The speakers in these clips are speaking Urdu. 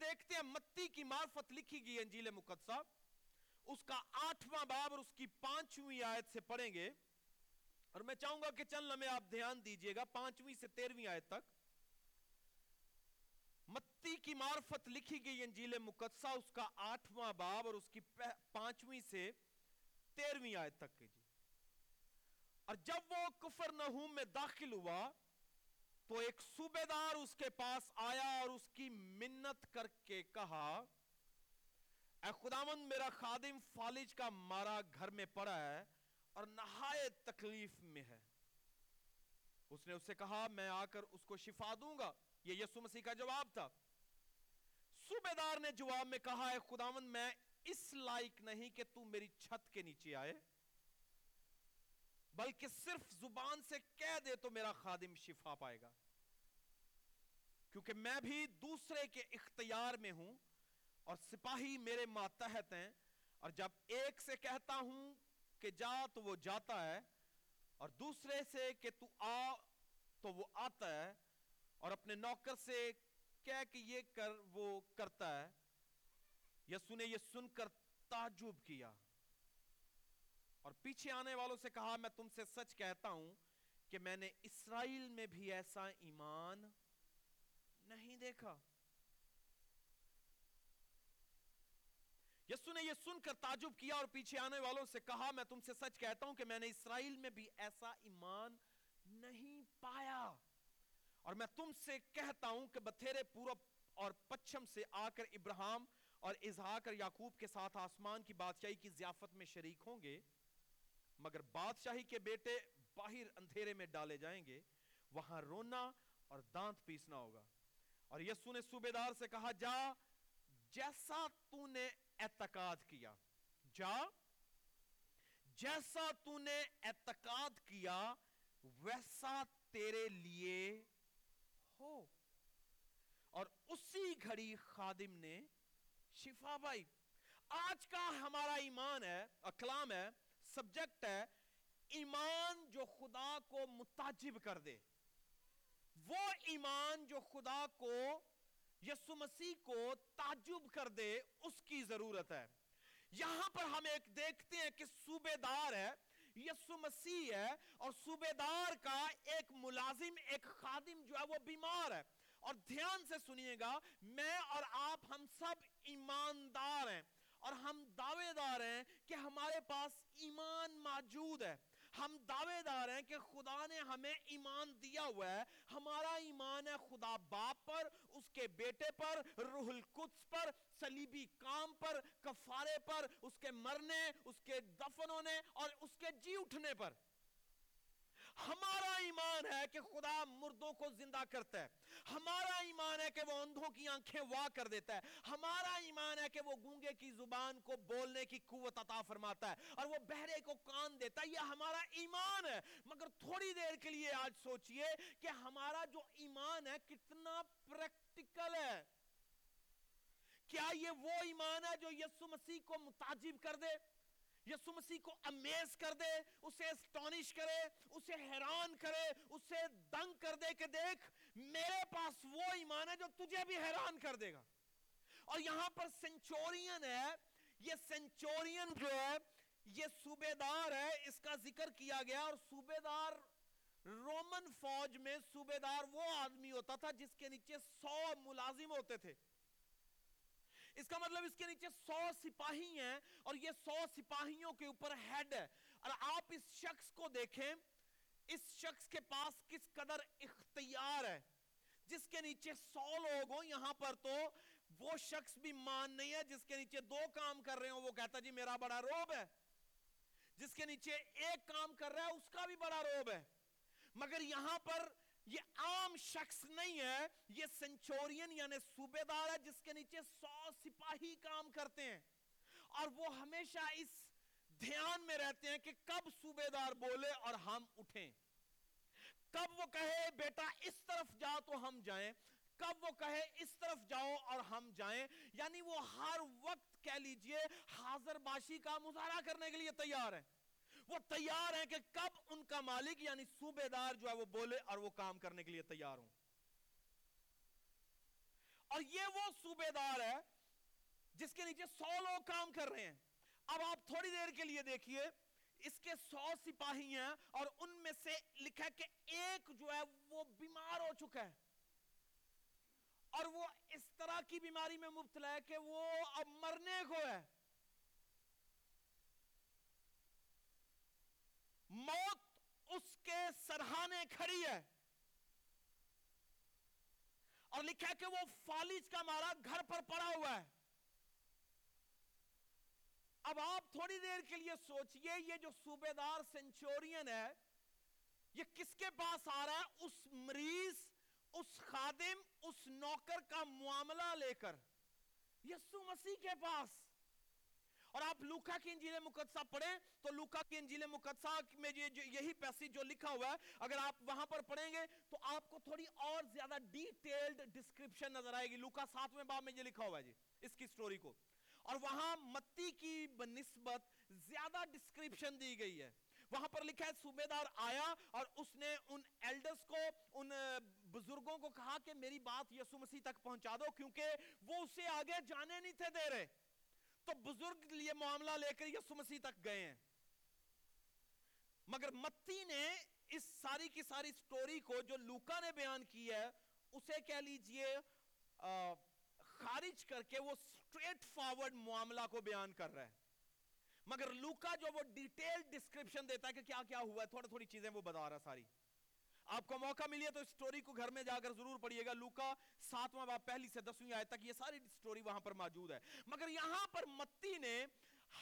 دیکھتے ہیں متی کی معرفت لکھی گئی انجیل مقدسہ۔ اس کا آٹھواں باب اور اس کی پانچویں آیت سے پڑھیں گے۔ اور میں چاہوں گا کہ چند لمحے آپ دھیان دیجیے گا، پانچویں سے تیرویں آیت تک۔ متی کی معرفت لکھی گئی انجیل مقدسہ، اس کا آٹھواں باب اور اس کی پانچویں سے تیرویں آیت تک۔ کی جی اور جب وہ کفر نحوم میں داخل ہوا تو ایک صوبے دار اس کے پاس آیا اور اس کی منت کر کے کہا، اے خداوند، میرا خادم فالج کا مارا گھر میں پڑا ہے اور نہایت تکلیف میں ہے۔ اس نے اس سے کہا، میں آ کر اس کو شفا دوں گا۔ یہ یسو مسیح کا جواب تھا۔ صوبے دار نے جواب میں کہا، اے خداوند، میں اس لائق نہیں کہ تو میری چھت کے نیچے آئے۔ بلکہ صرف زبان سے کہہ دے تو میرا خادم شفا پائے گا۔ کیونکہ میں بھی دوسرے کے اختیار میں ہوں اور سپاہی میرے ماتحت ہیں۔ اور جب ایک سے کہتا ہوں کہ جا تو وہ جاتا ہے، اور دوسرے سے کہ تو آ تو وہ آتا ہے، اور اپنے نوکر سے کہہ کہ یہ کر، وہ کرتا ہے۔ یسو نے یہ سن کر تعجب کیا۔ اور پیچھے آنے والوں سے کہا، میں تم سے سچ کہتا ہوں کہ میں نے اسرائیل میں بھی ایسا ایمان نہیں دیکھا۔ یسو نے یہ سن کر تعجب کیا اور پیچھے آنے والوں سے کہا، میں تم سے سچ کہتا ہوں کہ میں نے اسرائیل میں بھی ایسا ایمان نہیں پایا۔ اور میں تم سے کہتا ہوں کہ بتھیرے پورب اور پچھم سے آ کر ابراہم اور اظہاق اور یعقوب کے ساتھ آسمان کی بادشاہی کی ضیافت میں شریک ہوں گے۔ مگر بادشاہی کے بیٹے باہر اندھیرے میں ڈالے جائیں گے، وہاں رونا اور دانت پیسنا ہوگا۔ اور یسو نے صوبے دار سے کہا، جا، جیسا تو نے اعتقاد کیا۔ جا، جیسا تو نے اعتقاد کیا، ویسا تیرے لیے ہو۔ اور اسی گھڑی خادم نے شفا بائی آج کا ہمارا ایمان ہے اکلام ہے سبجیکٹ ہے، ایمان جو خدا کو متاجب کر دے۔ وہ ایمان جو خدا کو، یسو مسیح کو تعجب کر دے، اس کی ضرورت ہے۔ یہاں پر ہم ایک دیکھتے ہیں کہ صوبے دار ہے، یسو مسیح ہے، اور صوبے دار کا ایک ملازم، ایک خادم جو ہے، وہ بیمار ہے۔ اور دھیان سے سنیے گا، میں اور آپ ہم سب ایماندار ہیں۔ اور ہم دعوے دار ہیں کہ ہمارے پاس ایمان موجود ہے۔ ہم دعوے دار ہیں کہ خدا نے ہمیں ایمان دیا ہوا ہے۔ ہمارا ایمان ہے خدا باپ پر، اس کے بیٹے پر، روح القدس پر، صلیبی کام پر، کفارے پر، اس کے مرنے، اس کے دفن ہونے اور اس کے جی اٹھنے پر۔ ہمارا ایمان ہے کہ خدا مردوں کو زندہ کرتا ہے۔ ہمارا ایمان ہے کہ وہ اندھوں کی آنکھیں وا کر دیتا ہے۔ ہمارا ایمان ہے کہ وہ گونگے کی زبان کو بولنے کی قوت عطا فرماتا ہے اور وہ بہرے کو کان دیتا ہے۔ یہ ہمارا ایمان ہے۔ مگر تھوڑی دیر کے لیے آج سوچئے کہ ہمارا جو ایمان ہے کتنا پریکٹیکل ہے۔ کیا یہ وہ ایمان ہے جو یسو مسیح کو متاجب کر دے؟ یسو مسیح کو امیز کر دے، اسے اسٹونش کرے، اسے حیران کرے، اسے دنگ کر دے کہ دیکھ، میرے پاس وہ ایمان ہے جو تجھے بھی حیران کر دے گا۔ اور یہاں پر سنچورین ہے، یہ سنچورین جو ہے، یہ صوبے دار ہے، اس کا ذکر کیا گیا۔ اور صوبے دار رومن فوج میں صوبے دار وہ آدمی ہوتا تھا جس کے نیچے سو ملازم ہوتے تھے۔ اس کا مطلب اس کے نیچے سو سپاہی ہیں اور یہ سو سپاہیوں کے اوپر ہیڈ ہے۔ اور آپ اس شخص کو دیکھیں، اس شخص کے پاس کس قدر اختیار ہے؟ جس کے نیچے سو لوگ ہوں یہاں پر تو وہ شخص بھی مان نہیں ہے، جس کے نیچے دو کام کر رہے ہوں، وہ کہتا جی میرا بڑا روب ہے۔ جس کے نیچے ایک کام کر رہا ہے، اس کا بھی بڑا روب ہے۔ مگر یہاں پر یہ عام شخص نہیں ہے، یہ سنچورین یعنی صوبے دار ہے جس کے نیچے سو سپاہی کام کرتے ہیں۔ اور وہ ہمیشہ اس دھیان میں رہتے ہیں کہ کب صوبے دار بولے اور ہم اٹھیں۔ کب وہ کہے، بیٹا، اس طرف جا تو ہم جائیں۔ کب وہ کہے، اس طرف جاؤ اور ہم جائیں۔ یعنی وہ ہر وقت کہہ لیجیے، حاضر باشی کا مظاہرہ کرنے کے لیے تیار ہے وہ تیار ہیں کہ کب ان کا مالک یعنی صوبے دار جو ہے وہ بولے اور وہ کام کرنے کے لیے تیار ہوں۔ اور یہ وہ صوبے دار ہے جس کے نیچے سو لوگ کام کر رہے ہیں۔ اب آپ تھوڑی دیر کے لیے دیکھیے، اس کے سو سپاہی ہیں اور ان میں سے لکھا کہ ایک جو ہے وہ بیمار ہو چکا ہے۔ اور وہ اس طرح کی بیماری میں مبتلا ہے کہ وہ اب مرنے کو ہے۔ موت اس کے سرحانے کھڑی ہے۔ اور لکھا ہے کہ وہ فالج کا مارا گھر پر پڑا ہوا ہے۔ اب آپ تھوڑی دیر کے لیے سوچئے، یہ جو صوبے دار سینچورین ہے، یہ کس کے پاس آ رہا ہے؟ اس مریض، اس خادم، اس نوکر کا معاملہ لے کر۔ یسو مسیح کے پاس۔ اور آپ لوکا کی انجیل مقدسہ پڑھیں تو لوکا کی انجیل مقدسہ میں یہی پیسی جو لکھا ہوا ہے، اگر آپ وہاں پر پڑھیں گے تو آپ کو تھوڑی اور زیادہ ڈیٹیلڈ ڈسکرپشن نظر آئے گی۔ لوکا ساتویں باب میں یہ لکھا ہوا ہے جی اس کی سٹوری کو۔ اور وہاں متی کی بنسبت زیادہ ڈسکرپشن دی گئی ہے۔ وہاں پر لکھا ہے صوبے دار آیا، اور اس نے ان ایلڈرز کو، ان بزرگوں کو کہا کہ میری بات یسو مسیح تک پہنچا دو، کیونکہ وہ اسے آگے جانے نہیں تھے دے رہے۔ تو بزرگ یہ معاملہ لے کر یسو مسیح تک گئے ہیں۔ مگر متی نے اس ساری کی ساری سٹوری کو جو لوکا نے بیان کی ہے، اسے کہہ لیجیے خارج کر کے وہ سٹریٹ فارورڈ معاملہ کو بیان کر رہا ہے۔ مگر لوکا جو وہ ڈیٹیل ڈسکرپشن دیتا ہے کہ کیا کیا ہوا ہے تھوڑا تھوڑی چیزیں وہ بتا رہا ساری۔ آپ کو موقع ملیے تو اس سٹوری کو گھر میں جا کر ضرور پڑھیے گا۔ لوکا، ساتواں باب پہلی سے دسویں آئے تک یہ ساری سٹوری وہاں پر موجود ہے۔ مگر یہاں پر متی نے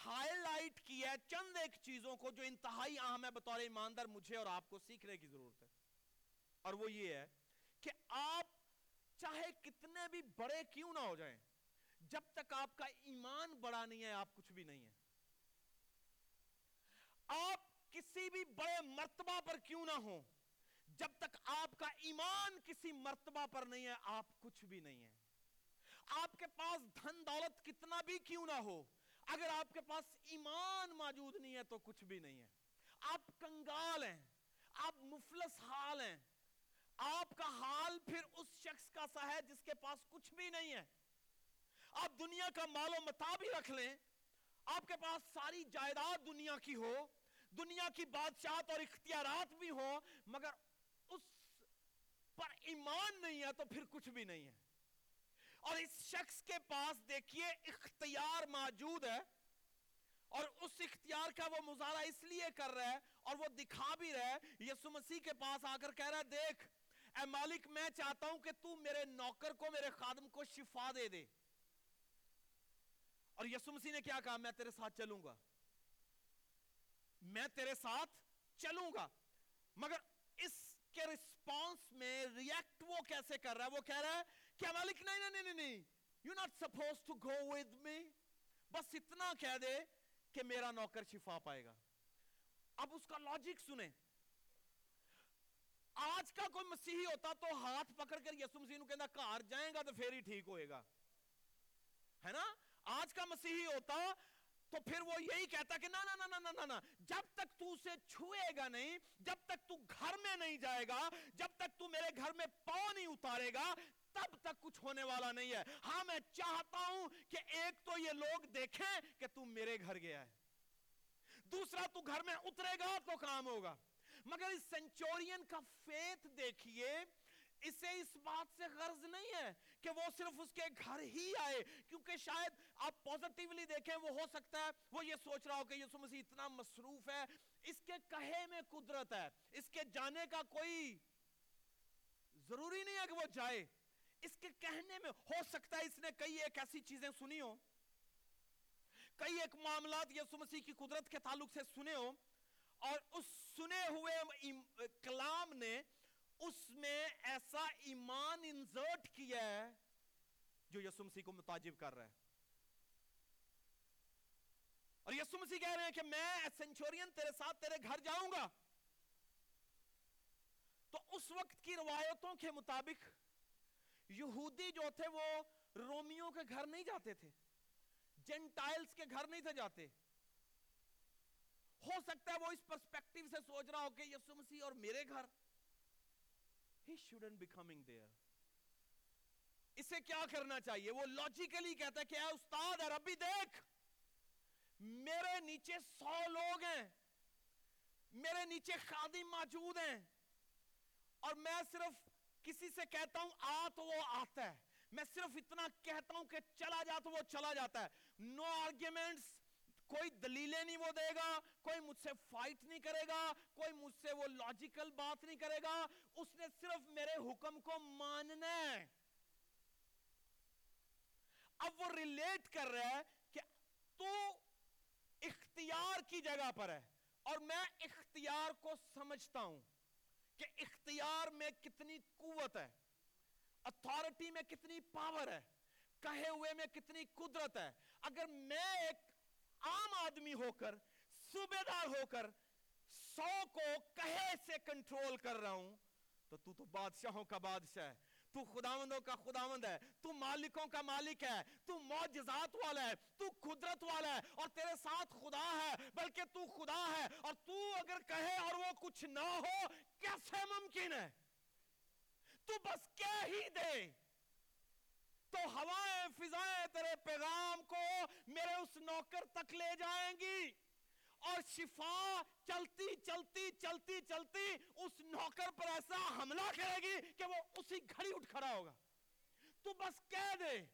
ہائی لائٹ کیا ہے چند ایک چیزوں کو جو انتہائی اہم ہے بطور ایماندار مجھے اور آپ کو سیکھنے کی ضرورت ہے۔ اور وہ یہ ہے کہ آپ چاہے کتنے بھی بڑے کیوں نہ ہو جائیں، جب تک آپ کا ایمان بڑا نہیں ہے، آپ کچھ بھی نہیں ہے۔ آپ کسی بھی بڑے مرتبہ پر کیوں نہ ہوں جب تک آپ کا ایمان کسی مرتبہ پر نہیں ہے، آپ کچھ بھی نہیں ہے۔ آپ کے پاس دھن دولت کتنا بھی کیوں نہ ہو، اگر آپ کے پاس ایمان موجود نہیں ہے تو کچھ بھی نہیں ہے۔ آپ کنگال ہیں، آپ مفلس حال ہیں۔ آپ کا حال پھر اس شخص کا سا ہے جس کے پاس کچھ بھی نہیں ہے۔ آپ دنیا کا مال و متا بھی رکھ لیں، آپ کے پاس ساری جائیداد دنیا کی ہو، دنیا کی بادشاہت اور اختیارات بھی ہو مگر ایمان نہیں ہے تو پھر کچھ بھی نہیں ہے۔ اور اس شخص کے پاس دیکھیے اختیار موجود ہے اور اس اختیار کا وہ مظاہرہ اس لیے کر رہا ہے اور وہ دکھا بھی رہا ہے یسو مسیح کے پاس آ کر کہہ رہا ہے، دیکھ، اے مالک، میں چاہتا ہوں کہ تو میرے نوکر کو، میرے خادم کو شفا دے دے۔ اور یسو مسیح نے کیا کہا؟ میں تیرے ساتھ چلوں گا۔ میں تیرے ساتھ چلوں گا۔ مگر اس کے رسپانس میں ریاکٹ وہ کیسے کر رہا ہے؟ وہ کہہ رہا ہے کیا مالک، نہیں نہیں نہیں نہیں you not suppose to go with me بس اتنا کہہ دے کہ میرا نوکر شفا پائے گا۔ اب اس کا لاجک سنیں۔ آج کا کوئی مسیحی ہوتا تو ہاتھ پکڑ کر یسو مسیح نو کہنا کار جائیں گا تو پھر ہی ٹھیک ہوئے گا۔ ہے نا؟ آج کا مسیحی ہوتا تو پھر وہ یہی کہتا کہ نا نا نا نا نا نا جب تک تو اسے چھوئے گا نہیں، جب تک تو گھر میں نہیں جائے گا، جب تک تو میرے گھر میں پاؤں نہیں اتارے گا، تب تک کچھ ہونے والا نہیں ہے۔ ہاں میں چاہتا ہوں کہ ایک تو یہ لوگ دیکھیں کہ تو میرے گھر گیا ہے۔ دوسرا، تو گھر میں اترے گا تو کام ہوگا۔ مگر اس سینچورین کا فیت دیکھیے اسے اس بات سے غرض نہیں ہے کہ وہ صرف اس کے گھر ہی آئے، کیونکہ شاید آپ پوزیٹیولی دیکھیں، وہ ہو سکتا ہے، وہ یہ سوچ رہا ہو کہ یسو مسیح اتنا مصروف ہے۔ اس کے کہے میں قدرت ہے، اس کے جانے کا کوئی ضروری نہیں ہے کہ وہ جائے۔ اس کے کہنے میں ہو سکتا ہے، اس نے کئی ایک ایسی چیزیں سنی ہو کئی ایک معاملات یسو مسیح کی قدرت کے تعلق سے سنے ہو اور اس سنے ہوئے کلام نے اس میں ایسا ایمان انزرٹ کیا ہے جو یسو مسیح کو متاجب کر رہا ہے۔ اور یسو مسیح کہہ رہے ہیں کہ میں سینچورین تیرے ساتھ تیرے گھر جاؤں گا۔ تو اس وقت کی روایتوں کے مطابق یہودی جو تھے وہ رومیوں کے گھر نہیں جاتے تھے، جنٹائلز کے گھر نہیں تھے جاتے۔ ہو سکتا ہے وہ اس پرسپیکٹیو سے سوچ رہا ہو کہ یسو مسیح اور میرے گھر۔ He shouldn't be coming there. اسے کیا کرنا چاہیے؟ وہ لاجیکلی کہتا ہے کہ اے استاد ہے ربی، دیکھ، میرے نیچے سو لوگ ہیں، میرے نیچے خادم موجود ہیں، اور میں صرف کسی سے کہتا ہوں، آ تو وہ آتا ہے۔ میں صرف اتنا کہتا ہوں کہ چلا جا تو وہ چلا جاتا ہے۔ نو آرگیمنٹس کوئی دلیلیں نہیں وہ دے گا، کوئی مجھ سے فائٹ نہیں کرے گا، کوئی مجھ سے وہ لاجیکل بات نہیں کرے گا۔ اس نے صرف میرے حکم کو ماننا ہے۔ اب وہ ریلیٹ کر رہا ہے کہ تو اختیار کی جگہ پر ہے۔ اور میں اختیار کو سمجھتا ہوں کہ اختیار میں کتنی قوت ہے اتھارٹی میں کتنی پاور ہے، کہے ہوئے میں کتنی قدرت ہے۔ اگر میں ایک عام آدمی ہو کر صوبے دار ہو کر سو کو کہے سے کنٹرول کر رہا ہوں، تو تو تو بادشاہوں کا بادشاہ ہے، تو خداوندوں کا خداوند ہے، تو مالکوں کا مالک ہے، تو معجزات والا ہے، تو قدرت والا ہے، اور تیرے ساتھ خدا ہے، بلکہ تو خدا ہے، اور تو اگر کہے اور وہ کچھ نہ ہو، کیسے ممکن ہے؟ تو بس کہہ ہی دے۔ تو ہوائیں فضائیں تیرے پیغام کو میرے اس نوکر تک لے جائیں گی۔ اور شفا چلتی چلتی چلتی چلتی اس نوکر پر ایسا حملہ کرے گی کہ وہ اسی گھڑی اٹھ کھڑا ہوگا۔ تو بس کہہ دے،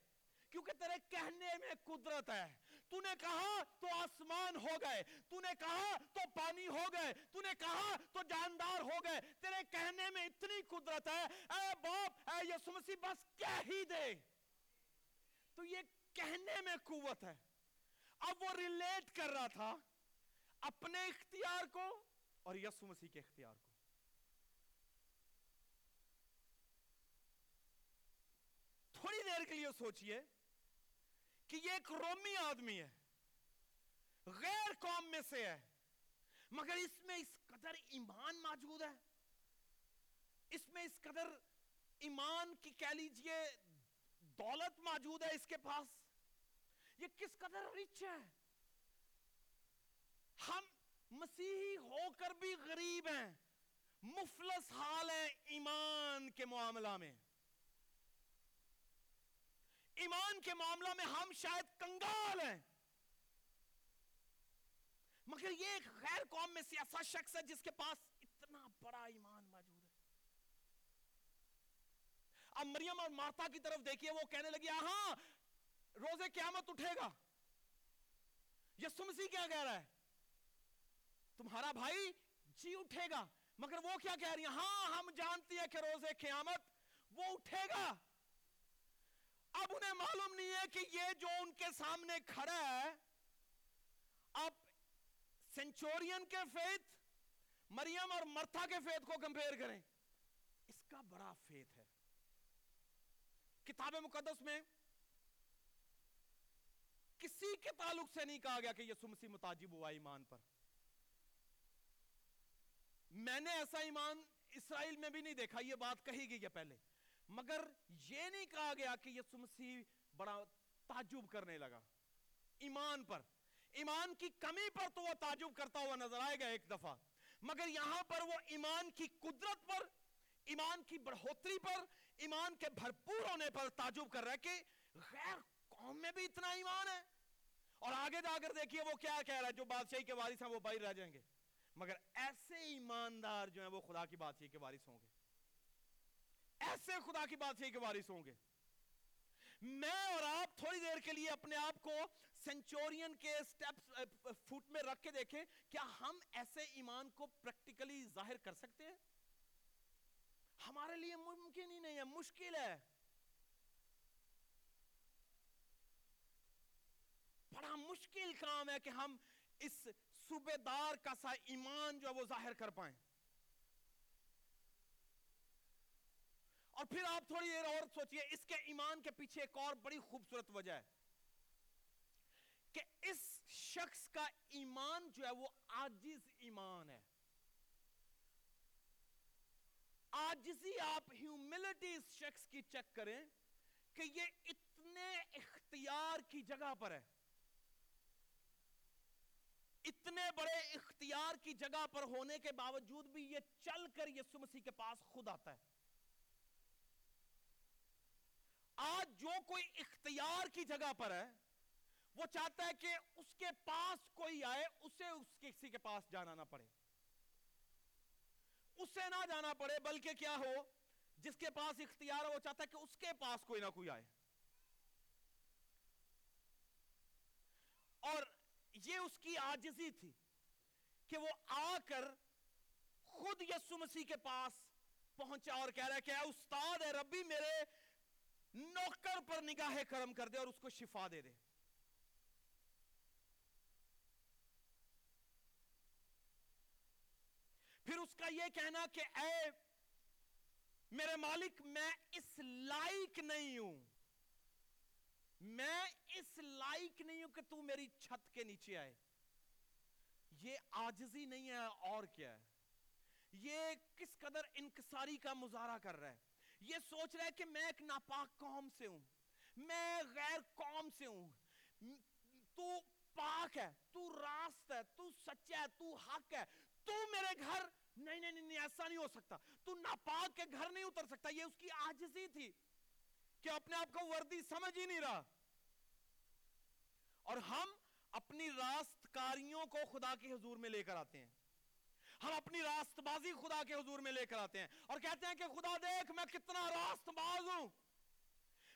کیونکہ تیرے کہنے میں قدرت ہے۔ تو نے کہا تو آسمان ہو گئے، تو نے کہا تو پانی ہو گئے، تو نے کہا تو جاندار ہو گئے۔ تیرے کہنے میں اتنی قدرت ہے۔ اے باپ، اے یسو مسیح، بس کہہ ہی دے۔ تو یہ کہنے میں قوت ہے۔ اب وہ ریلیٹ کر رہا تھا اپنے اختیار کو اور یسو مسیح کے اختیار کو۔ تھوڑی دیر کے لیے سوچئے کہ یہ ایک رومی آدمی ہے، غیر قوم میں سے ہے، مگر اس میں اس قدر ایمان موجود ہے۔ اس میں اس قدر ایمان کی کہہ لیجیے دولت موجود ہے اس کے پاس۔ یہ کس قدر رچ ہے؟ ہم مسیحی ہو کر بھی غریب ہیں۔ مفلس حال ہے ایمان کے معاملہ میں۔ ایمان کے معاملہ میں ہم شاید کنگال ہیں۔ مگر یہ ایک غیر قوم میں سے ایسا شخص ہے جس کے پاس اتنا بڑا ایمان موجود ہے اب مریم اور مارتا کی طرف دیکھیے، وہ کہنے لگی ہاں روزے قیامت اٹھے گا۔ یسو مسیح کیا کہہ رہا ہے؟ تمہارا بھائی جی اٹھے گا۔ مگر وہ کیا کہہ رہی ہیں؟ ہاں ہم جانتی ہیں کہ روز قیامت وہ اٹھے گا۔ اب انہیں معلوم نہیں ہے کہ یہ جو ان کے سامنے کھڑا ہے، اب سینچورین کے فیت، مریم اور مرتھا کے فیت کو کمپیر کریں۔ اس کا بڑا فیت ہے۔ کتاب مقدس میں کسی کے تعلق سے نہیں کہا گیا کہ یسو مسیح متاجب ہوا ایمان پر۔ میں نے ایسا ایمان اسرائیل میں بھی نہیں دیکھا، یہ بات کہی گئی ہے پہلے۔ مگر یہ نہیں کہا گیا کہ یسو مسیح بڑا تعجب کرنے لگا۔ ایمان پر۔ ایمان کی کمی پر تو وہ تعجب کرتا ہوا نظر آئے گا ایک دفعہ۔ مگر یہاں پر وہ ایمان کی قدرت پر، ایمان کی بڑھوتری پر ایمان کے بھرپور ہونے پر تعجب کر رہا ہے کہ غیر قوم میں بھی اتنا ایمان ہے۔ اور آگے جا کر دیکھیے وہ کیا کہہ رہا ہے، جو بادشاہی کے وارث ہیں وہ باہر رہ جائیں گے۔ مگر ایسے ایماندار جو ہیں وہ خدا کی بادشاہی کے وارث ہوں گے۔ ایسے خدا کی بادشاہی کے وارث ہوں گے۔ میں اور آپ تھوڑی دیر کے لیے اپنے آپ کو سینچورین کے سٹیپس فوٹ میں رکھ کے دیکھیں، کیا ہم ایسے ایمان کو پریکٹیکلی ظاہر کر سکتے ہیں؟ ہمارے لیے ممکن ہی نہیں ہے، مشکل ہے۔ بڑا مشکل کام ہے کہ ہم اس صوبے دار کا سا ایمان جو ہے وہ ظاہر کر پائیں۔ اور پھر آپ تھوڑی دیر اور سوچئے، اس کے ایمان کے پیچھے ایک اور بڑی خوبصورت وجہ ہے کہ اس شخص کا ایمان جو ہے وہ آجز ایمان ہے۔ آجزی آپ ہیوملٹی اس شخص کی چیک کریں کہ یہ اتنے اختیار کی جگہ پر ہے۔ اتنے بڑے اختیار کی جگہ پر ہونے کے باوجود بھی یہ چل کر یسو مسیح کے پاس خود آتا ہے۔ آج جو کوئی اختیار کی جگہ پر ہے، وہ چاہتا ہے کہ اس کے پاس کوئی آئے، اسے اس کسی کے پاس جانا نہ پڑے۔ اسے نہ جانا پڑے، بلکہ کیا ہو؟ جس کے پاس اختیار ہے، وہ چاہتا ہے کہ اس کے پاس کوئی نہ کوئی آئے۔ اور یہ اس کی آجزی تھی کہ وہ آ کر خود یسو مسیح کے پاس پہنچا اور کہہ رہا ہے کہ اے استاد ہے ربی، میرے نوکر پر نگاہ کرم کر دے اور اس کو شفا دے دے۔ پھر اس کا یہ کہنا کہ اے میرے مالک، میں اس لائق نہیں ہوں۔ میں اس لائق نہیں ہوں کہ تو میری چھت کے نیچے آئے۔ یہ آجزی نہیں ہے، اور کیا ہے؟ یہ کس قدر انکساری کا مظاہرہ کر رہا ہے؟ یہ سوچ رہا ہے کہ میں ایک ناپاک قوم سے ہوں۔ میں غیر قوم سے ہوں۔ تو پاک ہے، تو راست ہے، تو سچا ہے، تو حق ہے۔ تو میرے گھر نہیں نہیں نہیں ایسا نہیں ہو سکتا۔ تو ناپاک کے گھر نہیں اتر سکتا۔ یہ اس کی آجزی تھی کہ اپنے آپ کو وردی سمجھ ہی نہیں رہا۔ اور ہم اپنی راست کاریوں کو خدا کے حضور میں لے کر آتے ہیں۔ ہم اپنی راست بازی خدا کے حضور میں لے کر آتے ہیں۔ اور کہتے ہیں کہ خدا دیکھ، میں کتنا راست باز ہوں۔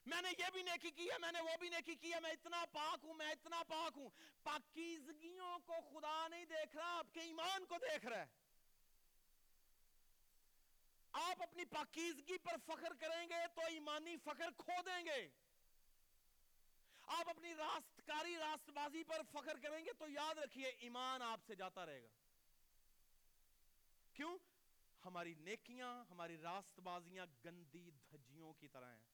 میں نے یہ بھی نیکی کی ہے، میں نے وہ بھی نیکی کی ہے، میں اتنا پاک ہوں، میں اتنا پاک ہوں۔ پاکیزگیوں کو خدا نہیں دیکھ رہا، آپ کے ایمان کو دیکھ رہا ہے۔ آپ اپنی پاکیزگی پر فخر کریں گے تو ایمانی فخر کھو دیں گے۔ آپ اپنی راست کاری راست بازی پر فخر کریں گے تو یاد رکھیے، ایمان آپ سے جاتا رہے گا۔ کیوں؟ ہماری نیکیاں، ہماری راست بازیاں گندی دھجیوں کی طرح ہیں۔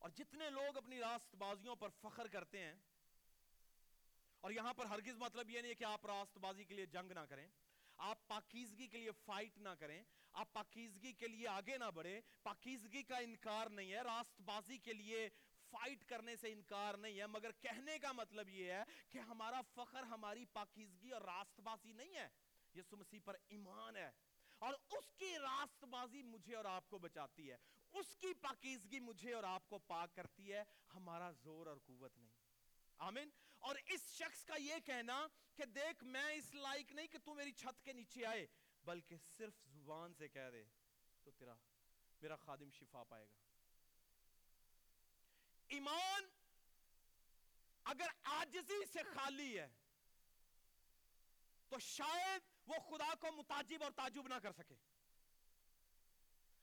اور جتنے لوگ اپنی راست بازیوں پر فخر کرتے ہیں، اور یہاں پر ہرگز مطلب یہ نہیں ہے کہ آپ راست بازی کے لیے جنگ نہ کریں، آپ پاکیزگی کے لیے فائٹ نہ کریں، آپ پاکیزگی کے لیے آگے نہ بڑھیں، پاکیزگی کا انکار نہیں ہے راست بازی کے لیے فائٹ کرنے سے انکار نہیں ہے، مگر کہنے کا مطلب یہ ہے کہ ہمارا فخر ہماری پاکیزگی اور راست بازی نہیں ہے یسو مسیح پر ایمان ہے، اور اس کی راست بازی مجھے اور آپ کو بچاتی ہے۔ اس کی پاکیزگی مجھے اور آپ کو پاک کرتی ہے، ہمارا زور اور قوت نہیں۔ آمین۔ اور اس شخص کا یہ کہنا کہ دیکھ، میں اس لائق نہیں کہ تو میری چھت کے نیچے آئے، بلکہ صرف زبان سے کہہ دے تو تیرا، میرا خادم شفا پائے گا۔ ایمان اگر آجزی سے خالی ہے، تو شاید وہ خدا کو متاجب اور تعجب نہ کر سکے۔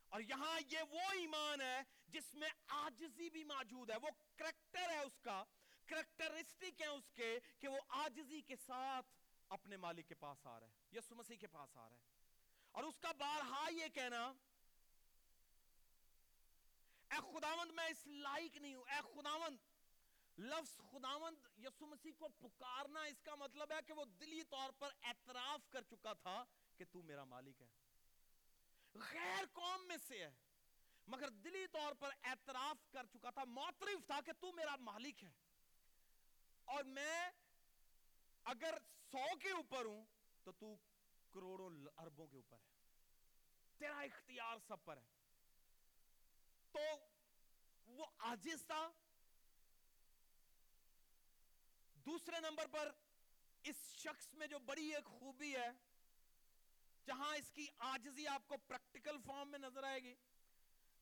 اور یہاں یہ وہ ایمان ہے جس میں آجزی بھی موجود ہے، وہ کریکٹر ہے اس کا، کریکٹرسٹک ہیں اس کے کہ وہ آجزی کے ساتھ اپنے مالک کے پاس آ رہا ہے یسو مسیح کے پاس آ رہا ہے۔ اور اس کا بارہا یہ کہنا، اے خداوند میں اس لائق نہیں ہوں، اے خداوند، لفظ خداوند یسو مسیح کو پکارنا اس کا مطلب ہے کہ وہ دلی طور پر اعتراف کر چکا تھا کہ تو میرا مالک ہے۔ غیر قوم میں سے ہے۔ مگر دلی طور پر اعتراف کر چکا تھا، معترف تھا کہ تو میرا مالک ہے۔ اور میں اگر سو کے اوپر ہوں تو تو کروڑوں اربوں کے اوپر ہے۔ تیرا اختیار سب پر ہے۔ تو وہ آجز تھا۔ دوسرے نمبر پر اس شخص میں جو بڑی ایک خوبی ہے جہاں اس کی آجزی آپ کو پریکٹیکل فارم میں نظر آئے گی۔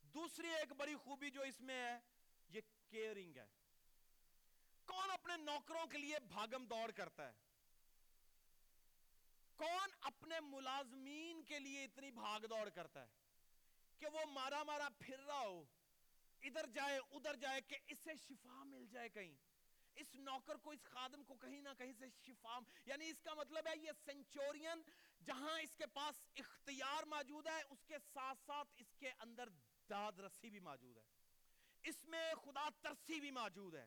دوسری ایک بڑی خوبی جو اس میں ہے، یہ کیئرنگ ہے۔ کون اپنے نوکروں کے لیے بھاگم دوڑ کرتا ہے؟ کون اپنے ملازمین کے لیے اتنی بھاگ دوڑ کرتا ہے کہ وہ مارا مارا پھر رہا ہو، ادھر جائے ادھر جائے، کہ اسے شفا مل جائے کہیں۔ اس نوکر کو، اس خادم کو کہیں نہ کہیں سے شفا یعنی اس کا مطلب ہے یہ سینچورین جہاں اس کے پاس اختیار موجود ہے، اس کے ساتھ ساتھ اس کے اندر داد رسی بھی موجود ہے۔ اس میں خدا ترسی بھی موجود ہے۔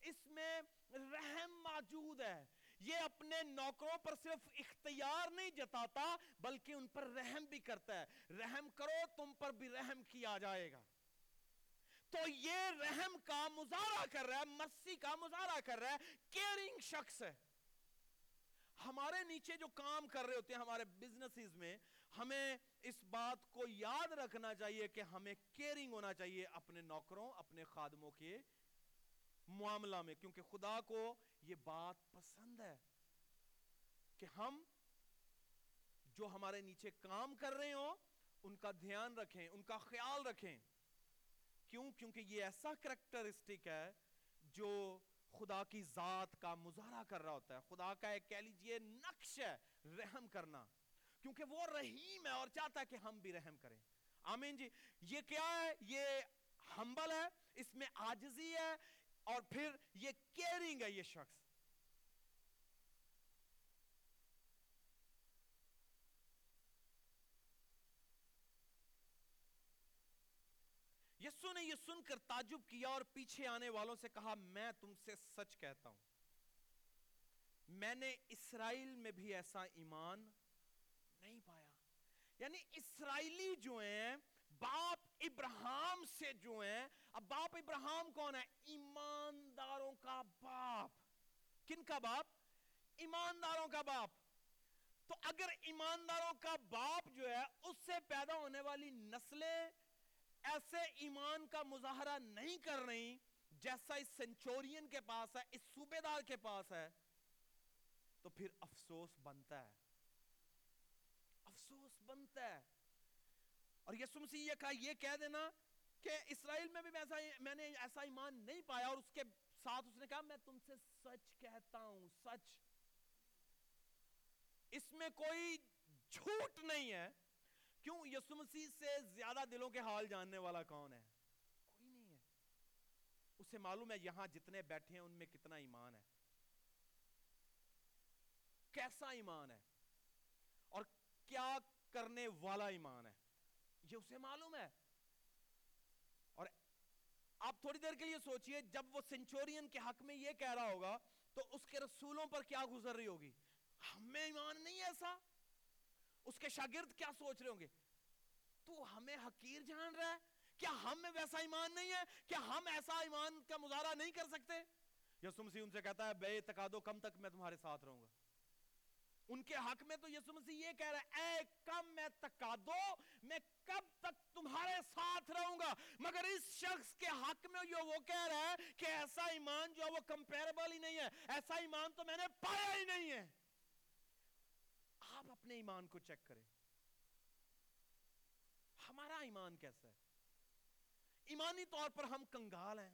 اس میں رحم موجود ہے۔ یہ اپنے نوکروں پر صرف اختیار نہیں جتاتا، بلکہ ان پر رحم بھی کرتا ہے۔ رحم کرو، تم پر بھی رحم کیا جائے گا۔ تو یہ رحم کا مظاہرہ کر رہا ہے، مرسی کا مظاہرہ کر رہا ہے کیئرنگ شخص ہے۔ ہمارے نیچے جو کام کر رہے ہوتے ہیں ہمارے بزنسز میں، ہمیں اس بات کو یاد رکھنا چاہیے کہ ہمیں کیئرنگ ہونا چاہیے اپنے نوکروں، اپنے خادموں کے معاملہ میں، کیونکہ خدا کو یہ بات پسند ہے کہ ہم جو ہمارے نیچے کام کر رہے ہوں، ان کا دھیان رکھیں، ان کا خیال رکھیں۔ کیوں؟ کیونکہ یہ ایسا کریکٹرسٹک ہے جو خدا کی ذات کا مظاہرہ کر رہا ہوتا ہے، خدا کا ایک کہہ لیجیے نقش ہے رحم کرنا، کیونکہ وہ رحیم ہے اور چاہتا ہے کہ ہم بھی رحم کریں۔ آمین جی یہ کیا ہے؟ یہ ہمبل ہے، اس میں آجزی ہے اور پھر یہ کیئرنگ ہے یہ شخص۔ یسو نے یہ سن کر تعجب کیا اور پیچھے آنے والوں سے کہا، میں تم سے سچ کہتا ہوں۔ میں نے اسرائیل میں بھی ایسا ایمان نہیں پایا۔ یعنی اسرائیلی جو ہیں، باپ ابراہم سے جو ہیں، اب باپ ابراہم کون ہے؟ ایمانداروں کا باپ۔ کن کا باپ؟ ایمانداروں کا باپ۔ تو اگر ایمانداروں کا باپ جو ہے، اس سے پیدا ہونے والی نسلیں ایسے ایمان کا مظاہرہ نہیں کر رہی جیسا اس سینچورین کے پاس ہے اس صوبے دار کے پاس ہے تو پھر افسوس بنتا ہے۔ افسوس بنتا ہے۔ اور یسو مسیح یہ کہا یہ کہہ دینا کہ اسرائیل میں بھی میں, ایسا میں نے ایسا ایمان نہیں پایا اور اس کے ساتھ اس نے کہا میں تم سے سچ کہتا ہوں سچ۔ اس میں کوئی جھوٹ نہیں ہے۔ کیوں یسو مسیح سے زیادہ دلوں کے حال جاننے والا کون ہے؟ کوئی نہیں ہے۔ اسے معلوم ہے یہاں جتنے بیٹھے ہیں ان میں کتنا ایمان ہے۔ کیسا ایمان ہے؟ اور کیا کرنے والا ایمان ہے؟ یہ اسے معلوم ہے۔ اور آپ تھوڑی دیر کے لیے سوچئے، جب وہ سینچورین کے حق میں یہ کہہ رہا ہوگا، تو اس کے رسولوں پر کیا گزر رہی ہوگی؟ ہمیں ایمان نہیں ایسا۔ اس کے شاگرد کیا سوچ رہے ہوں گے؟ تو ہمیں حقیر جان رہا ہے کیا ہم میں ویسا ایمان نہیں ہے؟ کیا ہم ایسا ایمان کا مظاہرہ نہیں کر سکتے؟ یسو مسیح ان سے کہتا ہے، بے تقادو کم تک میں تمہارے ساتھ رہوں گا۔ ان کے حق میں تو یسو مسیح یہ کہہ رہا ہے، اے کم میں تقادو میں کب تک تمہارے ساتھ رہوں گا؟ مگر اس شخص کے حق میں جو وہ کہہ رہا ہے کہ ایسا ایمان جو ہے وہ کمپیربل ہی نہیں ہے۔ ایسا ایمان تو میں نے پایا ہی نہیں ہے۔ اپنے ایمان کو چیک کریں ہمارا ایمان کیسا ہے؟ ایمانی طور پر ہم کنگال ہیں۔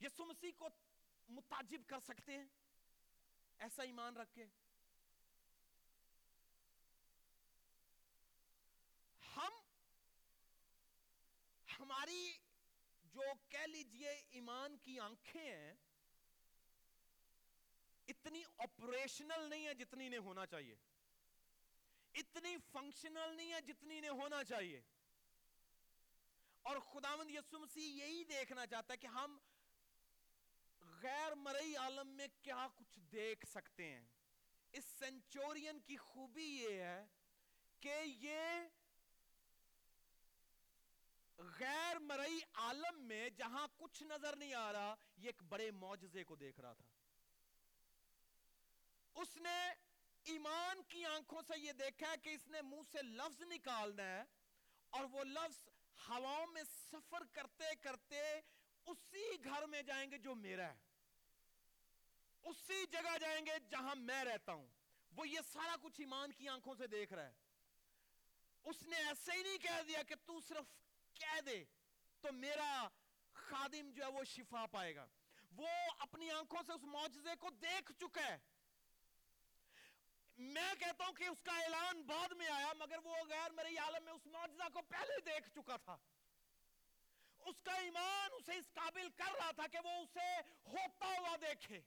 یسو مسیح کو متاجب کر سکتے ہیں۔ ایسا ایمان رکھ کے۔ ہم، ہماری جو کہہ لیجیے ایمان کی آنکھیں ہیں، اتنی آپریشنل نہیں ہے جتنی نے ہونا چاہیے۔ اتنی فنکشنل نہیں ہے جتنی نے ہونا چاہیے۔ اور خداوند یسو مسیح یہی دیکھنا چاہتا ہے کہ ہم غیر مرئی عالم میں کیا کچھ دیکھ سکتے ہیں۔ اس سینچورین کی خوبی یہ ہے کہ یہ غیر مرئی عالم میں جہاں کچھ نظر نہیں آ رہا، یہ ایک بڑے معجزے کو دیکھ رہا تھا۔ اس نے ایمان کی آنکھوں سے یہ دیکھا ہے کہ اس نے منہ سے لفظ نکالنا ہے اور وہ لفظ ہواوں میں سفر کرتے کرتے اسی گھر میں جائیں گے جو میرا ہے۔ اسی جگہ جائیں گے جہاں میں رہتا ہوں۔ وہ یہ سارا کچھ ایمان کی آنکھوں سے دیکھ رہا ہے۔ اس نے ایسے ہی نہیں کہہ دیا کہ تو صرف کہہ دے تو میرا خادم جو ہے وہ شفا پائے گا۔ وہ اپنی آنکھوں سے اس معجزے کو دیکھ چکا ہے۔ میں کہتا ہوں کہ اس کا اعلان بعد میں آیا، مگر وہ غیر میرے عالم میں اس معجزہ کو پہلے دیکھ چکا تھا۔ اس کا ایمان اسے اس قابل کر رہا تھا کہ وہ اسے ہوتا ہوا دیکھے۔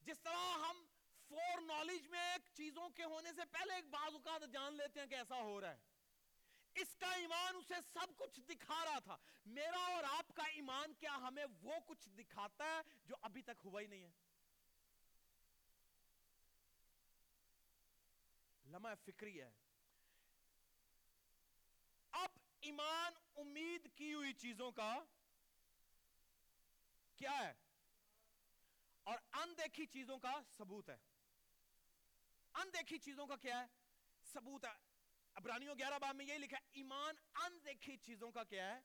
جس طرح ہم فور نالج میں ایک چیزوں کے ہونے سے پہلے ایک بعض اوقات جان لیتے ہیں کہ ایسا ہو رہا ہے۔ اس کا ایمان اسے سب کچھ دکھا رہا تھا۔ میرا اور آپ کا ایمان کیا ہمیں وہ کچھ دکھاتا ہے جو ابھی تک ہوا ہی نہیں ہے؟ لمحہ فکری ہے۔ اب ایمان امید کی ہوئی چیزوں کا کیا ہے؟ اور اندیکھی چیزوں کا ثبوت ہے۔ اندیکھی چیزوں کا کیا ہے؟ ثبوت ہے۔ ابرانیوں گیارہ باب میں یہی لکھا ہے، ایمان اندیکھی چیزوں کا کیا ہے؟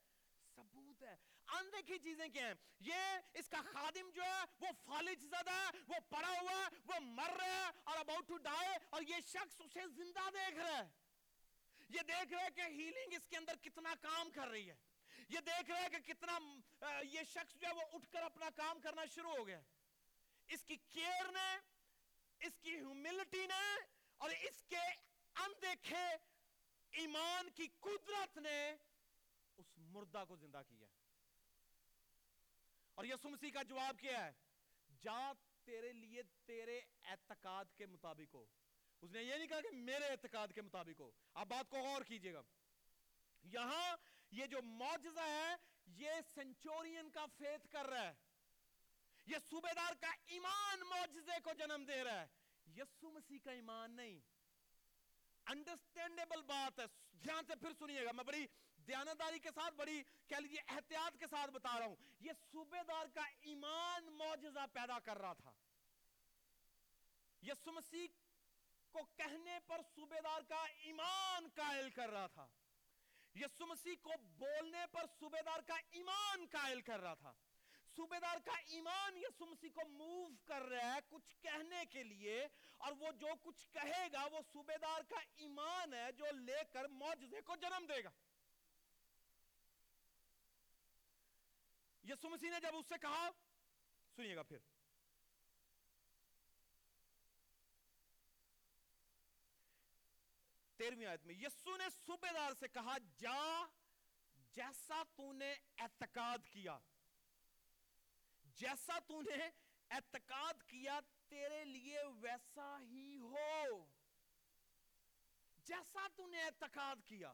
ثبوت ہے۔ اندیکھی چیزیں کیا ہیں؟ یہ اس کا خادم جو ہے، وہ فالج زدہ ہے، وہ پڑا ہوا ہے، وہ مر رہا ہے اور about to die اور یہ شخص اسے زندہ دیکھ رہا ہے۔ یہ دیکھ رہا ہے کہ ہیلنگ اس کے اندر کتنا کام کر رہی ہے۔ یہ دیکھ رہا ہے کہ کتنا یہ شخص جو ہے، وہ اٹھ کر اپنا کام کرنا شروع ہو گیا۔ اس کی کیئر نے، اس کی ہیوملٹی نے اور اس کے اندیکھے ایمان کی قدرت نے اس مردہ کو زندہ کیا۔ اور یسو مسیح کا جواب کیا ہے؟ جا تیرے لیے تیرے اعتقاد کے مطابق ہو۔ اس نے یہ نہیں کہا کہ میرے اعتقاد کے مطابق ہو۔ آپ بات کو غور کیجیے گا۔ یہاں یہ جو معجزہ ہے، یہ سنچورین کا فیت کر رہا ہے۔ یہ صوبے دار کا ایمان معجزے کو جنم دے رہا ہے۔ یسو مسیح کا ایمان نہیں۔ انڈرسٹینڈیبل بات ہے۔ دھیان سے پھر سنیے گا۔ میں بڑی دیانتداری کے ساتھ، بڑی کہہ لیجیے احتیاط کے ساتھ بتا رہا ہوں۔ یہ صوبے دار کا ایمان معجزہ پیدا کر رہا تھا۔ یسو مسیح کو کہنے پر صوبے دار کا ایمان قائل کر رہا تھا۔ یسو مسیح کو بولنے پر صوبے دار کا ایمان قائل کر رہا تھا۔ صوبے دار کا ایمان یسو مسیح کو موو کر رہا ہے کچھ کہنے کے لیے، اور وہ جو کچھ کہے گا، وہ صوبے دار کا ایمان ہے جو لے کر معجزے کو جنم دے گا۔ یسو مسیح نے جب اس سے کہا، سنیے گا پھر۔ تیرویں آیت میں یسو نے صوبے دار سے کہا، جا جیسا تو نے اعتقاد کیا۔ جیسا تو نے اعتقاد کیا، تیرے لیے ویسا ہی ہو۔ جیسا تو نے اعتقاد کیا۔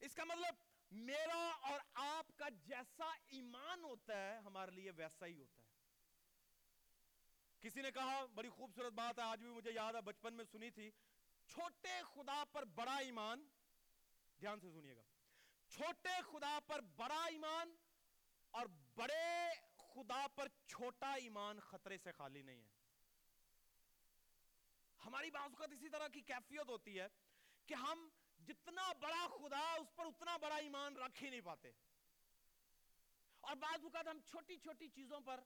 اس کا مطلب میرا اور آپ کا جیسا ایمان ہوتا ہے، ہمارے لیے ویسا ہی ہوتا ہے۔ کسی نے کہا، بڑی خوبصورت بات ہے، آج بھی مجھے یاد ہے، بچپن میں سنی تھی، چھوٹے خدا پر بڑا ایمان، دھیان سے سنیے گا۔ چھوٹے خدا پر بڑا ایمان اور بڑے خدا پر چھوٹا ایمان خطرے سے خالی نہیں ہے۔ ہماری بعض اوقات اسی طرح کی کیفیت ہوتی ہے کہ ہم جتنا بڑا خدا اس پر اتنا بڑا ایمان رکھ ہی نہیں پاتے۔ اور بعض اوقات ہم چھوٹی چھوٹی چیزوں پر،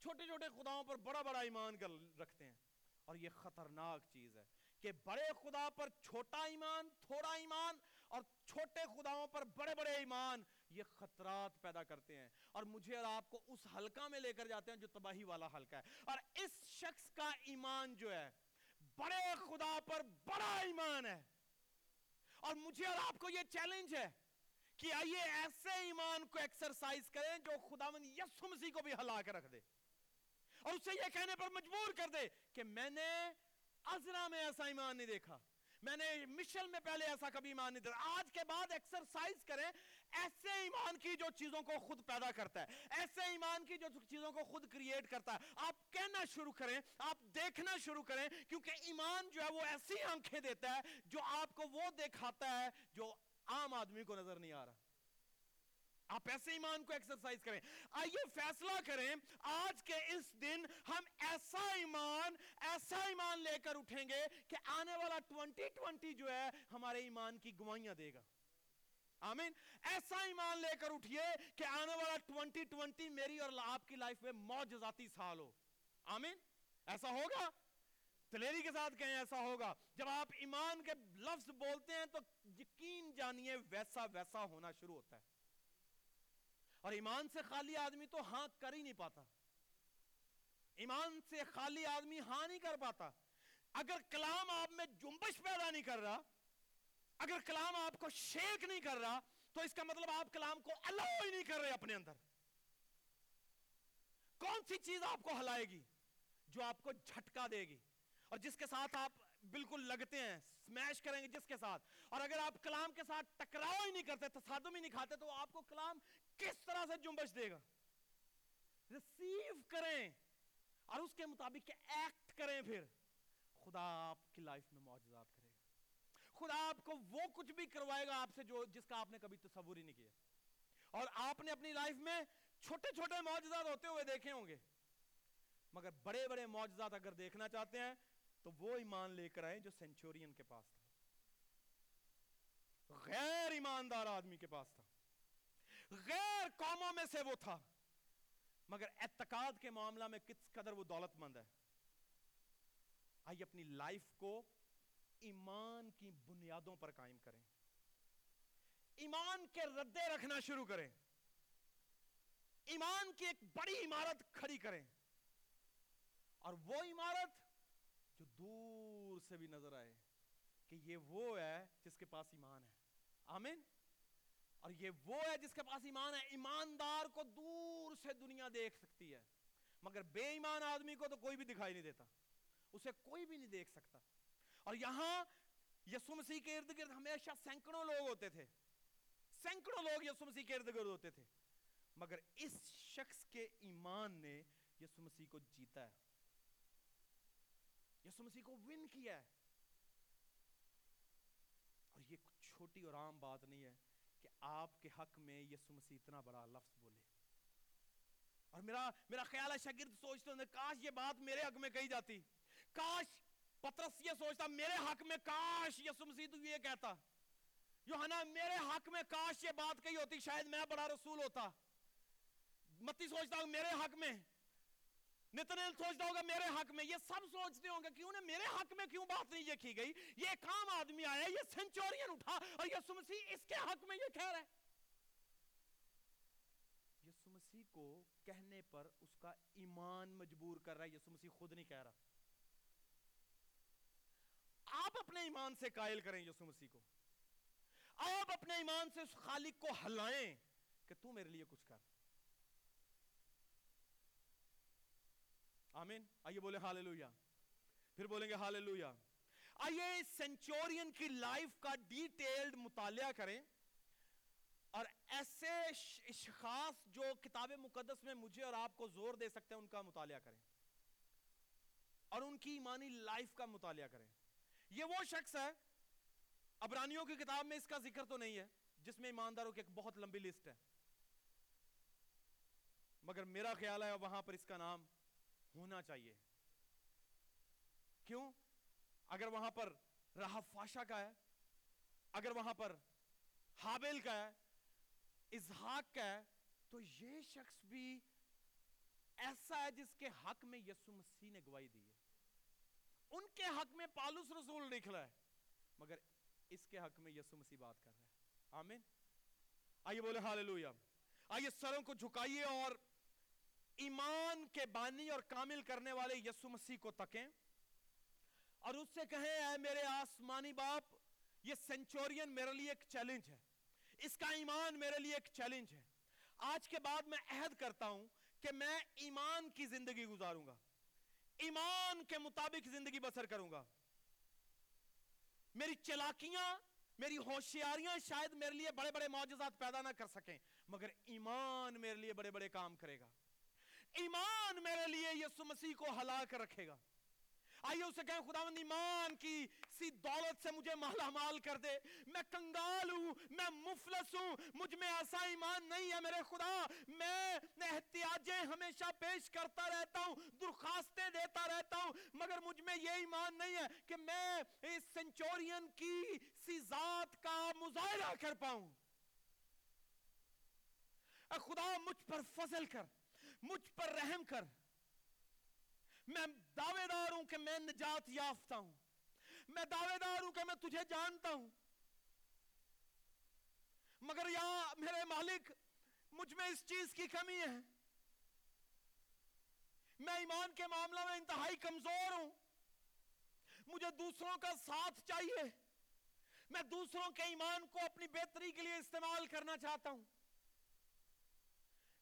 چھوٹے چھوٹے خداؤں پر بڑا بڑا ایمان کر رکھتے ہیں۔ اور یہ خطرناک چیز ہے کہ بڑے خدا پر چھوٹا ایمان، تھوڑا ایمان اور چھوٹے خداؤں پر بڑے بڑے ایمان، یہ خطرات پیدا کرتے ہیں۔ اور مجھے اور آپ کو اس حلقہ میں لے کر جاتے ہیں جو تباہی والا حلقہ ہے۔ اور اس شخص کا ایمان جو ہے، بڑے خدا پر بڑا ایمان ہے۔ اور مجھے اور آپ کو یہ چیلنج ہے کہ آئیے ایسے ایمان کو ایکسرسائز کریں جو خداون یسو مسیح کو بھی ہلا کے رکھ دے اور اسے یہ کہنے پر مجبور کر دے کہ میں نے عزرہ میں ایسا ایمان نہیں دیکھا۔ میں نے مشل میں پہلے ایسا کبھی ایمان نہیں دیکھا آج کے بعد ایکسرسائز کریں، ایسے ایمان کی جو چیزوں کو خود پیدا کرتا ہے، ایسے ایمان کی جو چیزوں کو خود کریٹ کرتا ہے۔ آپ کہنا شروع کریں، آپ دیکھنا شروع کریں، کیونکہ ایمان جو ہے وہ ایسی آنکھیں دیتا ہے جو آپ کو وہ دکھاتا ہے جو عام آدمی کو نظر نہیں آ رہا۔ آپ ایسے ایمان کو ایکسرسائز کریں۔ آئیے فیصلہ کریں، آج کے اس دن ہم ایسا ایمان ایسا ایمان لے کر اٹھیں گے کہ آنے والا ٹونٹی ٹونٹی جو ہے، ہمارے ایمان کی گوائیاں دے گا۔ آمین۔ ایسا ایمان لے کر اٹھئے کہ آنے والا ٹونٹی ٹونٹی میری اور آپ کی لائف میں موجزاتی سال ہو۔ آمین۔ ایسا ہوگا؟ تلیری کے ساتھ کہیں ایسا ہوگا۔ جب آپ ایمان کے لفظ بولتے ہیں تو یقین جانیے، ویسا ویسا ہونا شروع ہوتا ہے۔ اور ایمان سے خالی آدمی تو ہاں کر ہی نہیں پاتا۔ ایمان سے خالی آدمی ہاں نہیں کر پاتا۔ اگر کلام آپ میں جنبش پیدا نہیں کر رہا، اگر کلام آپ کو شیک نہیں کر رہا، تو اس کا مطلب آپ کلام کو الاؤ ہی نہیں کر رہے اپنے اندر۔ کون سی چیز آپ کو ہلائے گی جو آپ کو جھٹکا دے گی؟ اور جس کے ساتھ آپ بالکل لگتے ہیں سمیش کریں گے جس کے ساتھ۔ اور اگر آپ کلام کے ساتھ ٹکراؤ ہی نہیں کرتے، تصادم ہی نہیں کھاتے، تو آپ کو کلام کس طرح سے جنبش دے گا؟ ریسیو کریں اور اس کے مطابق ایکٹ کریں پھر۔ خدا آپ کی لائف میں معجزات کرے گا۔ خدا آپ کو وہ کچھ بھی کروائے گا آپ سے جو جس کا آپ نے کبھی تصور ہی نہیں کیا۔ اور آپ نے اپنی لائف میں چھوٹے چھوٹے معجزات ہوتے ہوئے دیکھے ہوں گے۔ مگر بڑے بڑے معجزات اگر دیکھنا چاہتے ہیں تو وہ ایمان لے کر آئے جو سینچورین کے پاس تھا۔ غیر ایماندار آدمی کے پاس تھا۔ غیر قوموں میں سے وہ تھا۔ مگر اعتقاد کے معاملہ میں کس قدر وہ دولت مند ہے؟ آئیے اپنی لائف کو ایمان کی بنیادوں پر قائم کریں۔ ایمان کے ردے رکھنا شروع کریں۔ ایمان کی ایک بڑی عمارت کھڑی کریں۔ اور وہ عمارت جو دور سے بھی نظر آئے کہ یہ وہ ہے جس کے پاس ایمان ہے۔ آمین۔ اور یہ وہ ہے جس کے پاس ایمان ہے، ایماندار کو دور سے دنیا دیکھ سکتی ہے۔ مگر بے ایمان آدمی کو تو کوئی بھی دکھائی نہیں دیتا۔ اسے کوئی بھی نہیں دیکھ سکتا۔ اور یہاں یسو مسیح کے ارد گرد ہمیشہ سینکڑوں لوگ ہوتے تھے۔ سینکڑوں لوگ یسو مسیح کے ارد گرد ہوتے تھے۔ مگر اس شخص کے ایمان نے یسو مسیح کو جیتا ہے۔ یسو مسیح کو ون کیا ہے۔ اور یہ چھوٹی اور عام بات نہیں ہے۔ کہ آپ کے حق میں یسو مسیح اتنا بڑا لفظ بولے۔ اور میرا میرا خیال ہے شاگرد سوچتے ہیں کاش یہ بات میرے حق میں کہی جاتی۔ کاش پترس یہ سوچتا، میرے حق میں کاش یسو مسیح تو یہ کہتا۔ یوحنا، میرے حق میں کاش یہ بات کہی ہوتی، شاید میں بڑا رسول ہوتا۔ متی سوچتا ہوں میرے حق میں۔ نتنیل سوچتا ہوگا میرے حق میں، یہ سب سوچتے ہوں گے کہ انہیں میرے حق میں کیوں بات نہیں یہ کی گئی؟ یہ ایک عام آدمی آیا، یہ سنچورین اٹھا اور یسو مسیح اس کے حق میں یہ کہہ رہا ہے۔ یسو مسیح کو کہنے پر اس کا ایمان مجبور کر رہا ہے، یسو مسیح خود نہیں کہہ رہا۔ آپ اپنے ایمان سے قائل کریں یسو مسیح کو۔ آپ اپنے ایمان سے اس خالق کو ہلائیں کہ تو میرے لیے کچھ کر۔ آمین؟ آئیے بولے ہاللویا پھر بولیں گے ہاللویا آئیے سینچورین کی لائف کا ڈیٹیلڈ مطالعہ کریں۔ اور ایسے اشخاص جو کتاب مقدس میں مجھے اور آپ کو زور دے سکتے ہیں، ان کا مطالعہ کریں۔ اور ان کی ایمانی لائف کا مطالعہ کریں۔ یہ وہ شخص ہے ابرانیوں کی کتاب میں اس کا ذکر تو نہیں ہے، جس میں ایمانداروں کی ایک بہت لمبی لسٹ ہے۔ مگر میرا خیال ہے، وہاں پر اس کا نام ہونا چاہیے۔ کیوں؟ اگر وہاں پر راہ فاشا کا ہے، اگر وہاں پر حابل کا ہے، اظہاق کا ہے، تو یہ شخص بھی ایسا ہے جس کے حق میں یسو مسیح نے گواہی دی ہے۔ ان کے حق میں پالوس رسول نکلا ہے، مگر اس کے حق میں یسو مسیح بات کر رہا ہے۔ آمین۔ آئیے بولے ہاللویا آئیے سروں کو جھکائیے اور ایمان کے بانی اور کامل کرنے والے یسو مسیح کو تکیں اور اس سے کہیں، اے میرے آسمانی باپ، یہ سینچورین میرے لیے ایک چیلنج ہے۔ اس کا ایمان میرے لیے ایک چیلنج ہے۔ آج کے بعد میں عہد کرتا ہوں کہ میں ایمان کی زندگی گزاروں گا۔ ایمان کے مطابق زندگی بسر کروں گا۔ میری چلاکیاں، میری ہوشیاریاں شاید میرے لیے بڑے بڑے معجزات پیدا نہ کر سکیں، مگر ایمان میرے لیے بڑے بڑے کام کرے گا۔ ایمان میرے لیے یسو مسیح کو ہلا کر رکھے گا۔ آئیے اسے کہیں، خداوند ایمان کی سی دولت سے مجھے مالا مال کر دے۔ میں کنگال ہوں، میں مفلس ہوں، مجھ میں ایسا ایمان نہیں ہے میرے خدا۔ میں احتیاجیں ہمیشہ پیش کرتا رہتا ہوں، درخواستیں دیتا رہتا ہوں، مگر مجھ میں یہ ایمان نہیں ہے کہ میں اس سنچورین کی سی ذات کا مظاہرہ کر پاؤں۔ اے خدا، مجھ پر فضل کر۔ مجھ پر رحم کر۔ میں دعوے دار ہوں کہ میں نجات یافتہ ہوں۔ میں دعوے دار ہوں کہ میں تجھے جانتا ہوں۔ مگر یا میرے مالک، مجھ میں اس چیز کی کمی ہے۔ میں ایمان کے معاملہ میں انتہائی کمزور ہوں۔ مجھے دوسروں کا ساتھ چاہیے۔ میں دوسروں کے ایمان کو اپنی بہتری کے لیے استعمال کرنا چاہتا ہوں۔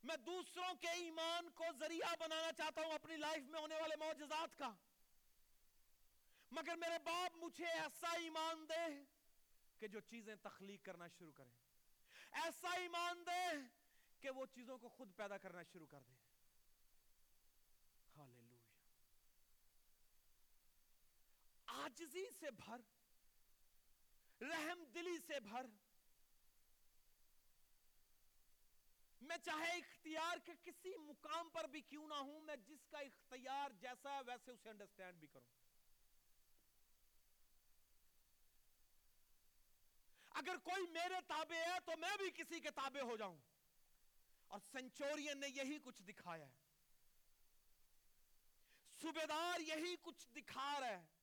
میں دوسروں کے ایمان کو ذریعہ بنانا چاہتا ہوں اپنی لائف میں ہونے والے معجزات کا۔ مگر میرے باپ مجھے ایسا ایمان دے کہ جو چیزیں تخلیق کرنا شروع کریں۔ ایسا ایمان دے کہ وہ چیزوں کو خود پیدا کرنا شروع کر دے۔ آجزی سے بھر، رحم دلی سے بھر میں چاہے اختیار کے کسی مقام پر بھی کیوں نہ ہوں، میں جس کا اختیار جیسا ہے ویسے اسے انڈرسٹینڈ بھی کروں۔ اگر کوئی میرے تابع ہے تو میں بھی کسی کے تابع ہو جاؤں۔ اور سنچورین نے یہی کچھ دکھایا ہے۔ صوبیدار یہی کچھ دکھا رہا ہے۔